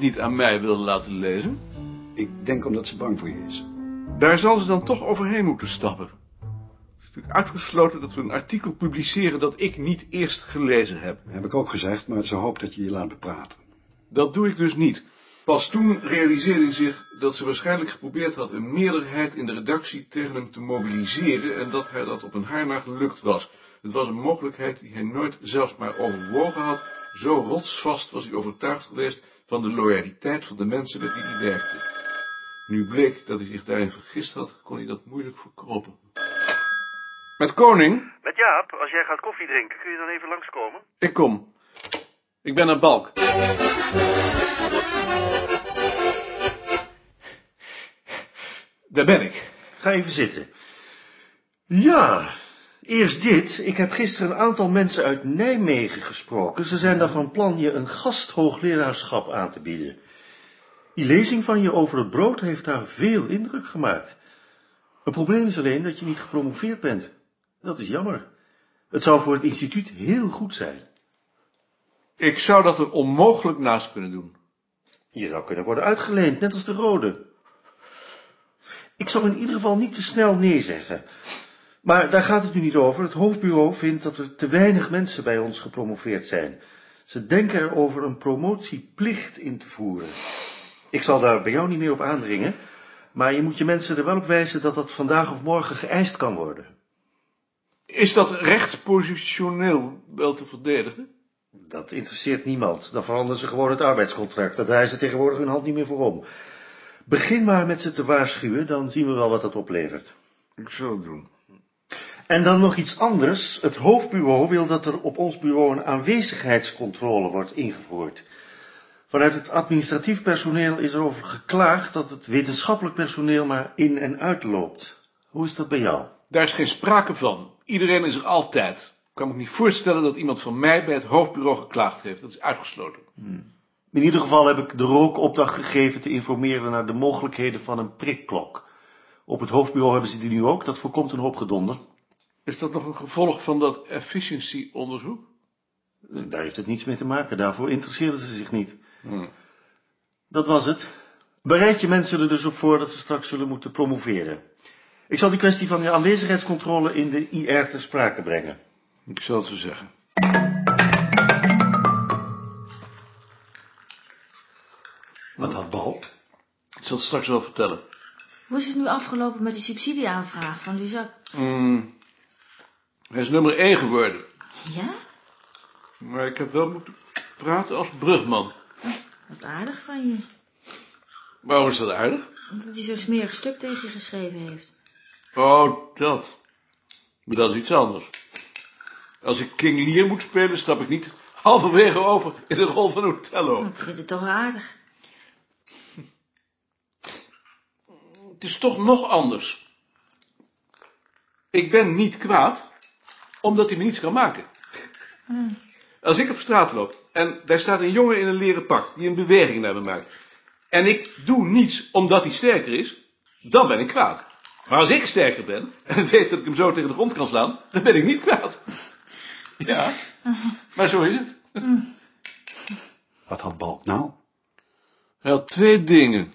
het niet aan mij wilde laten lezen? Ik denk omdat ze bang voor je is. Daar zal ze dan toch overheen moeten stappen. Het is natuurlijk uitgesloten dat we een artikel publiceren dat ik niet eerst gelezen heb. Heb ik ook gezegd, maar ze hoopt dat je je laat bepraten. Dat doe ik dus niet. Pas toen realiseerde hij zich dat ze waarschijnlijk geprobeerd had een meerderheid in de redactie tegen hem te mobiliseren en dat hij dat op een haar na gelukt was. Het was een mogelijkheid die hij nooit zelfs maar overwogen had. Zo rotsvast was hij overtuigd geweest van de loyaliteit van de mensen met wie hij werkte. Nu bleek dat hij zich daarin vergist had, kon hij dat moeilijk verkropen. Met Koning? Met Jaap, als jij gaat koffie drinken, kun je dan even langskomen? Ik kom. Ik ben naar Balk. Daar ben ik. Ga even zitten. Ja, eerst dit. Ik heb gisteren een aantal mensen uit Nijmegen gesproken. Ze zijn daar van plan je een gasthoogleraarschap aan te bieden. Die lezing van je over het brood heeft daar veel indruk gemaakt. Het probleem is alleen dat je niet gepromoveerd bent. Dat is jammer. Het zou voor het instituut heel goed zijn. Ik zou dat er onmogelijk naast kunnen doen. Je zou kunnen worden uitgeleend, net als de rode. Ik zal in ieder geval niet te snel nee zeggen. Maar daar gaat het nu niet over. Het hoofdbureau vindt dat er te weinig mensen bij ons gepromoveerd zijn. Ze denken erover een promotieplicht in te voeren. Ik zal daar bij jou niet meer op aandringen, maar je moet je mensen er wel op wijzen dat dat vandaag of morgen geëist kan worden. Is dat rechtspositioneel wel te verdedigen? Dat interesseert niemand. Dan veranderen ze gewoon het arbeidscontract. Daar draaien ze tegenwoordig hun hand niet meer voor om. Begin maar met ze te waarschuwen, dan zien we wel wat dat oplevert. Ik zal het doen. En dan nog iets anders. Het hoofdbureau wil dat er op ons bureau een aanwezigheidscontrole wordt ingevoerd. Vanuit het administratief personeel is er over geklaagd dat het wetenschappelijk personeel maar in en uitloopt. Hoe is dat bij jou? Daar is geen sprake van. Iedereen is er altijd. Ik kan me niet voorstellen dat iemand van mij bij het hoofdbureau geklaagd heeft. Dat is uitgesloten. In ieder geval heb ik de rook opdracht gegeven te informeren naar de mogelijkheden van een prikklok. Op het hoofdbureau hebben ze die nu ook, dat voorkomt een hoop gedonder. Is dat nog een gevolg van dat efficiency-onderzoek? Daar heeft het niets mee te maken, daarvoor interesseerden ze zich niet. Hm. Dat was het. Bereid je mensen er dus op voor dat ze straks zullen moeten promoveren. Ik zal die kwestie van je aanwezigheidscontrole in de IR ter sprake brengen. Ik zal het zo zeggen. Wat had Balk? Ik zal het straks wel vertellen. Hoe is het nu afgelopen met de subsidieaanvraag van Luzak? Hmm. Hij is nummer 1 geworden. Ja? Maar ik heb wel moeten praten als brugman. Wat aardig van je. Waarom is dat aardig? Omdat hij zo'n smerig stuk tegen je geschreven heeft. Oh, dat. Maar dat is iets anders. Als ik King Lear moet spelen, stap ik niet halverwege over in de rol van Othello. Ik vind het toch aardig. Het is toch nog anders. Ik ben niet kwaad, omdat hij me niets kan maken. Als ik op straat loop en daar staat een jongen in een leren pak die een beweging naar me maakt. En ik doe niets omdat hij sterker is, dan ben ik kwaad. Maar als ik sterker ben en weet dat ik hem zo tegen de grond kan slaan, dan ben ik niet kwaad. Ja, maar zo is het. Wat had Balk nou? Hij had twee dingen.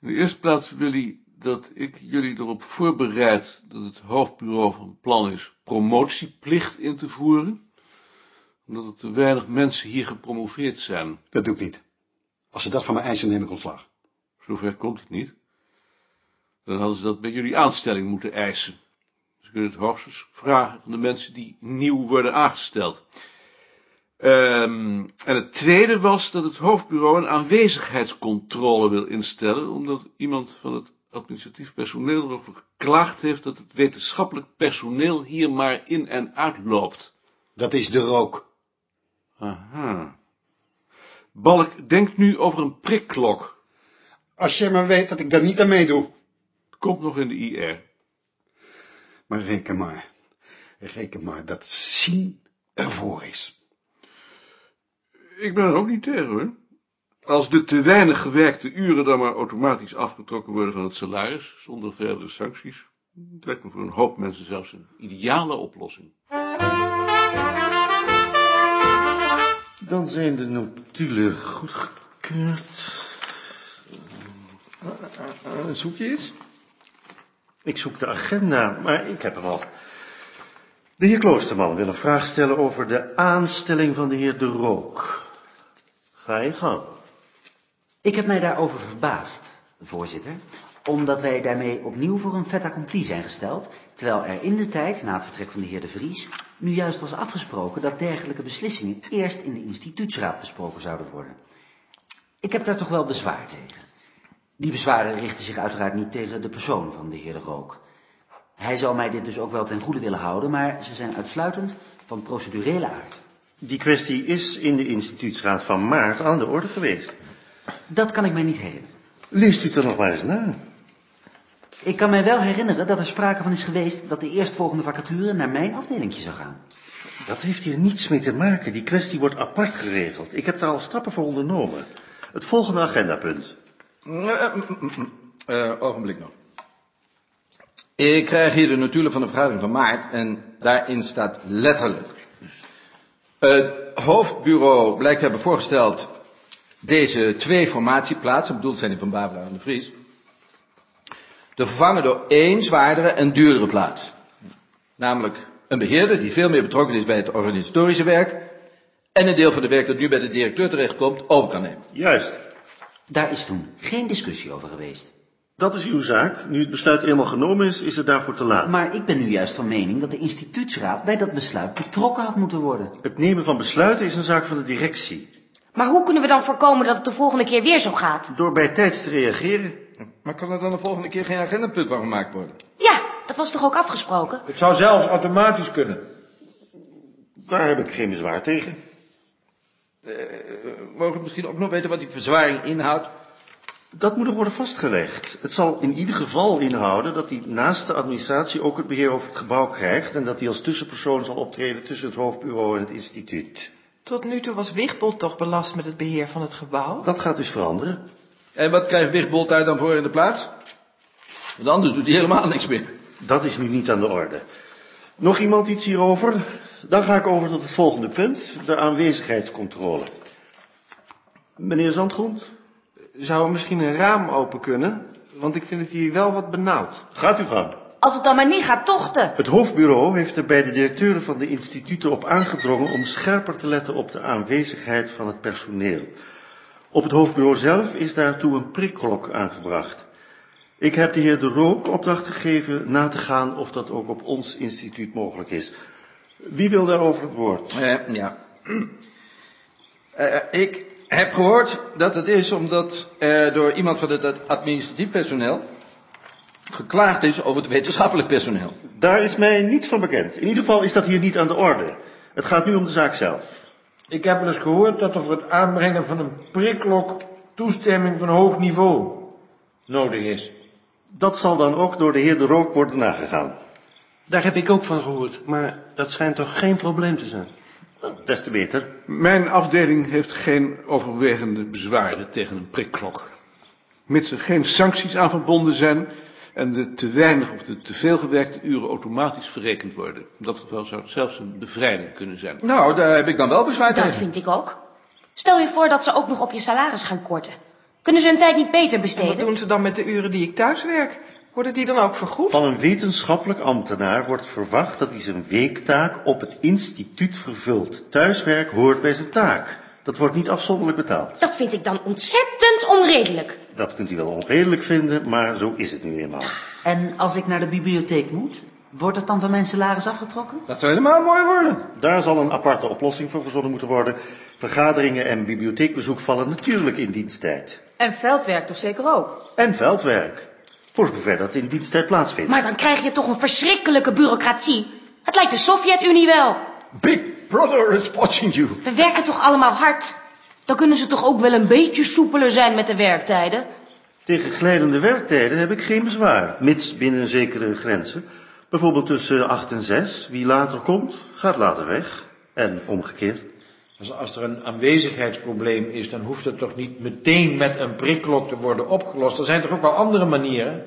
In de eerste plaats wil hij dat ik jullie erop voorbereid dat het hoofdbureau van plan is promotieplicht in te voeren, omdat er te weinig mensen hier gepromoveerd zijn. Dat doe ik niet. Als ze dat van me eisen, neem ik ontslag. Zover komt het niet. Dan hadden ze dat bij jullie aanstelling moeten eisen. Ze kunnen het hoogstens vragen van de mensen die nieuw worden aangesteld. Ehm, en het tweede was dat het hoofdbureau een aanwezigheidscontrole wil instellen, omdat iemand van het administratief personeel erover geklaagd heeft dat het wetenschappelijk personeel hier maar in en uitloopt. Dat is de rook. Aha. Balk denkt nu over een prikklok. Als je maar weet dat ik daar niet aan meedoe. Komt nog in de IR. Maar reken maar. Reken maar dat zien ervoor is. Ik ben er ook niet tegen, hoor. Als de te weinig gewerkte uren dan maar automatisch afgetrokken worden van het salaris, zonder verdere sancties, lijkt me voor een hoop mensen zelfs een ideale oplossing. Dan zijn de notulen goedgekeurd. Zoek je eens? Ik zoek de agenda, maar ik heb hem al. De heer Kloosterman wil een vraag stellen over de aanstelling van de heer De Rook. Ga je gang. Ik heb mij daarover verbaasd, voorzitter, omdat wij daarmee opnieuw voor een fait accompli zijn gesteld, terwijl er in de tijd, na het vertrek van de heer De Vries, nu juist was afgesproken dat dergelijke beslissingen eerst in de instituutsraad besproken zouden worden. Ik heb daar toch wel bezwaar tegen. Die bezwaren richten zich uiteraard niet tegen de persoon van de heer De Rook. Hij zal mij dit dus ook wel ten goede willen houden, maar ze zijn uitsluitend van procedurele aard. Die kwestie is in de instituutsraad van maart aan de orde geweest. Dat kan ik mij niet herinneren. Leest u het er nog maar eens na. Ik kan mij wel herinneren dat er sprake van is geweest dat de eerstvolgende vacature naar mijn afdelingje zou gaan. Dat heeft hier niets mee te maken. Die kwestie wordt apart geregeld. Ik heb daar al stappen voor ondernomen. Het volgende agendapunt. Uh, ogenblik nog. Ik krijg hier de notulen van de vergadering van maart en daarin staat letterlijk. Het hoofdbureau blijkt te hebben voorgesteld deze twee formatieplaatsen, bedoeld zijn die van Barbara en de Vries, te vervangen door één zwaardere en duurdere plaats. Namelijk een beheerder die veel meer betrokken is bij het organisatorische werk en een deel van de werk dat nu bij de directeur terechtkomt over kan nemen. Juist. Daar is toen geen discussie over geweest. Dat is uw zaak. Nu het besluit eenmaal genomen is, is het daarvoor te laat. Maar ik ben nu juist van mening dat de instituutsraad bij dat besluit betrokken had moeten worden. Het nemen van besluiten is een zaak van de directie. Maar hoe kunnen we dan voorkomen dat het de volgende keer weer zo gaat? Door bij tijds te reageren. Maar kan er dan de volgende keer geen agendapunt van gemaakt worden? Ja, dat was toch ook afgesproken? Het zou zelfs automatisch kunnen. Daar heb ik geen bezwaar tegen. Uh, mogen we misschien ook nog weten wat die verzwaring inhoudt? Dat moet er worden vastgelegd. Het zal in ieder geval inhouden dat hij naast de administratie ook het beheer over het gebouw krijgt en dat hij als tussenpersoon zal optreden tussen het hoofdbureau en het instituut. Tot nu toe was Wigbold toch belast met het beheer van het gebouw? Dat gaat dus veranderen. En wat krijgt Wigbold daar dan voor in de plaats? Want anders doet hij helemaal niks meer. Dat is nu niet aan de orde. Nog iemand iets hierover? Dan ga ik over tot het volgende punt, de aanwezigheidscontrole. Meneer Zandgrond? Zou er misschien een raam open kunnen? Want ik vind het hier wel wat benauwd. Gaat u gang. Als het dan maar niet gaat tochten. Het hoofdbureau heeft er bij de directeuren van de instituten op aangedrongen om scherper te letten op de aanwezigheid van het personeel. Op het hoofdbureau zelf is daartoe een prikklok aangebracht. Ik heb de heer De Rook opdracht gegeven na te gaan of dat ook op ons instituut mogelijk is. Wie wil daarover het woord? Uh, ja. Uh, ik heb gehoord dat het is omdat er door iemand van het administratief personeel geklaagd is over het wetenschappelijk personeel. Daar is mij niets van bekend. In ieder geval is dat hier niet aan de orde. Het gaat nu om de zaak zelf. Ik heb wel eens gehoord dat er voor het aanbrengen van een prikklok toestemming van hoog niveau nodig is. Dat zal dan ook door de heer De Rook worden nagegaan. Daar heb ik ook van gehoord, maar dat schijnt toch geen probleem te zijn. Des te beter. Mijn afdeling heeft geen overwegende bezwaren tegen een prikklok. Mits er geen sancties aan verbonden zijn en de te weinig of de te veel gewerkte uren automatisch verrekend worden. In dat geval zou het zelfs een bevrijding kunnen zijn. Nou, daar heb ik dan wel bezwaar Dat tegen. vind ik ook. Stel je voor dat ze ook nog op je salaris gaan korten. Kunnen ze hun tijd niet beter En besteden? wat doen ze dan met de uren die ik thuis werk? Worden die dan ook vergoed? Van een wetenschappelijk ambtenaar wordt verwacht dat hij zijn weektaak op het instituut vervult. Thuiswerk hoort bij zijn taak. Dat wordt niet afzonderlijk betaald. Dat vind ik dan ontzettend onredelijk. Dat kunt u wel onredelijk vinden, maar zo is het nu eenmaal. En als ik naar de bibliotheek moet, wordt het dan van mijn salaris afgetrokken? Dat zou helemaal mooi worden. Daar zal een aparte oplossing voor verzonnen moeten worden. Vergaderingen en bibliotheekbezoek vallen natuurlijk in diensttijd. En veldwerk toch zeker ook? En veldwerk. Voor zover dat in diensttijd plaatsvindt. Maar dan krijg je toch een verschrikkelijke bureaucratie. Het lijkt de Sovjet-Unie wel. Big Brother is watching you. We werken toch allemaal hard? Dan kunnen ze toch ook wel een beetje soepeler zijn met de werktijden? Tegen glijdende werktijden heb ik geen bezwaar, mits binnen zekere grenzen. Bijvoorbeeld tussen 8 en 6. Wie later komt, gaat later weg. En omgekeerd. Dus als er een aanwezigheidsprobleem is, dan hoeft het toch niet meteen met een prikklok te worden opgelost. Er zijn toch ook wel andere manieren?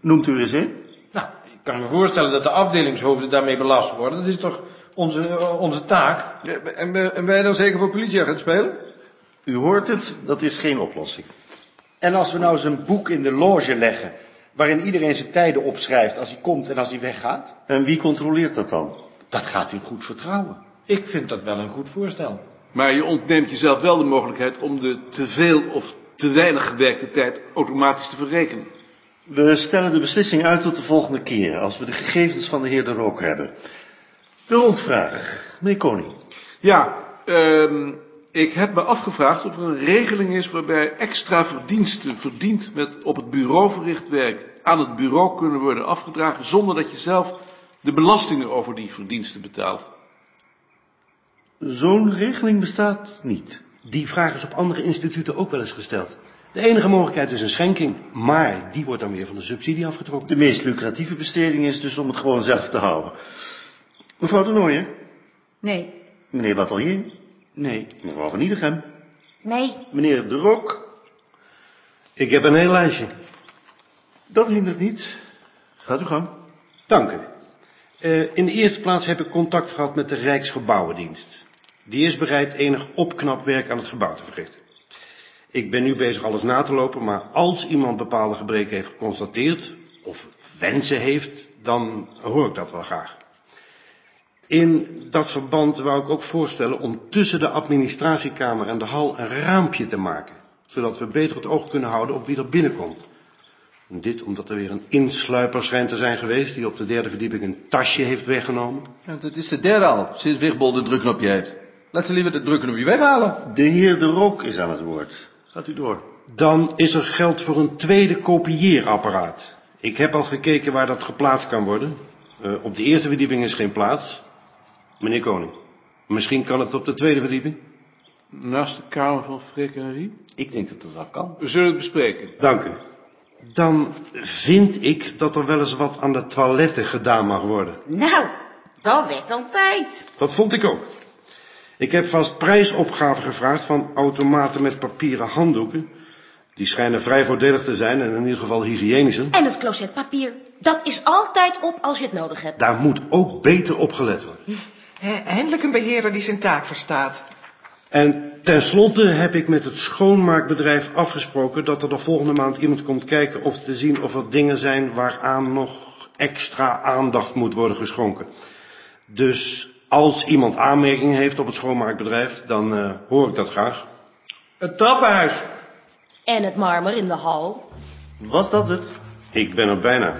Noemt u eens een? Nou, ik kan me voorstellen dat de afdelingshoofden daarmee belast worden. Dat is toch onze, eh, onze taak. En, ben- en wij dan zeker voor politieagent spelen? U hoort het, dat is geen oplossing. En als we nou eens een boek in de loge leggen, waarin iedereen zijn tijden opschrijft als hij komt en als hij weggaat? En wie controleert dat dan? Dat gaat in goed vertrouwen. Ik vind dat wel een goed voorstel. Maar je ontneemt jezelf wel de mogelijkheid om de te veel of te weinig gewerkte tijd automatisch te verrekenen. We stellen de beslissing uit tot de volgende keer, als we de gegevens van de heer De Rook hebben. De rondvraag, meneer Koning. Ja, ehm, ik heb me afgevraagd of er een regeling is waarbij extra verdiensten verdiend met op het bureau verricht werk aan het bureau kunnen worden afgedragen zonder dat je zelf de belastingen over die verdiensten betaalt. Zo'n regeling bestaat niet. Die vraag is op andere instituten ook wel eens gesteld. De enige mogelijkheid is een schenking, maar die wordt dan weer van de subsidie afgetrokken. De meest lucratieve besteding is dus om het gewoon zelf te houden. Mevrouw de Nooijer? Nee. Meneer Batelier? Nee. Mevrouw van Iedegem? Nee. Meneer De Rook? Ik heb een heel lijstje. Dat hindert niet. Gaat u gang. Dank u. Eh, in de eerste plaats heb ik contact gehad met de Rijksgebouwendienst. Die is bereid enig opknapwerk aan het gebouw te verrichten. Ik ben nu bezig alles na te lopen, maar als iemand bepaalde gebreken heeft geconstateerd, of wensen heeft, dan hoor ik dat wel graag. In dat verband wou ik ook voorstellen om tussen de administratiekamer en de hal een raampje te maken, zodat we beter het oog kunnen houden op wie er binnenkomt. En dit omdat er weer een insluiper schijnt te zijn geweest die op de derde verdieping een tasje heeft weggenomen. Ja, dat is de derde al, sinds Wigbol de drukknopje heeft. Laat ze liever de drukknopje weghalen. De heer De Rook is aan het woord. Gaat u door. Dan is er geld voor een tweede kopieerapparaat. Ik heb al gekeken waar dat geplaatst kan worden. Eh, op de eerste verdieping is geen plaats. Meneer Koning, misschien kan het op de tweede verdieping? Naast de kamer van Freek en Rie? Ik denk dat dat wel kan. We zullen het bespreken. Dank u. Dan vind ik dat er wel eens wat aan de toiletten gedaan mag worden. Nou, dat werd dan tijd. Dat vond ik ook. Ik heb vast prijsopgave gevraagd van automaten met papieren handdoeken. Die schijnen vrij voordelig te zijn en in ieder geval hygiënischer. En het closetpapier. Dat is altijd op als je het nodig hebt. Daar moet ook beter op gelet worden. Eindelijk een beheerder die zijn taak verstaat. En tenslotte heb ik met het schoonmaakbedrijf afgesproken dat er de volgende maand iemand komt kijken of te zien of er dingen zijn waaraan nog extra aandacht moet worden geschonken. Dus als iemand aanmerkingen heeft op het schoonmaakbedrijf, dan eh, hoor ik dat graag. Het trappenhuis. En het marmer in de hal. Was dat het? Ik ben er bijna.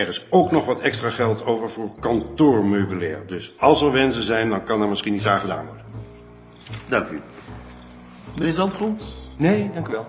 Er is ook nog wat extra geld over voor kantoormeubilair. Dus als er wensen zijn, dan kan er misschien iets aan gedaan worden. Dank u. Meneer Zandgrond? Nee, dank u wel.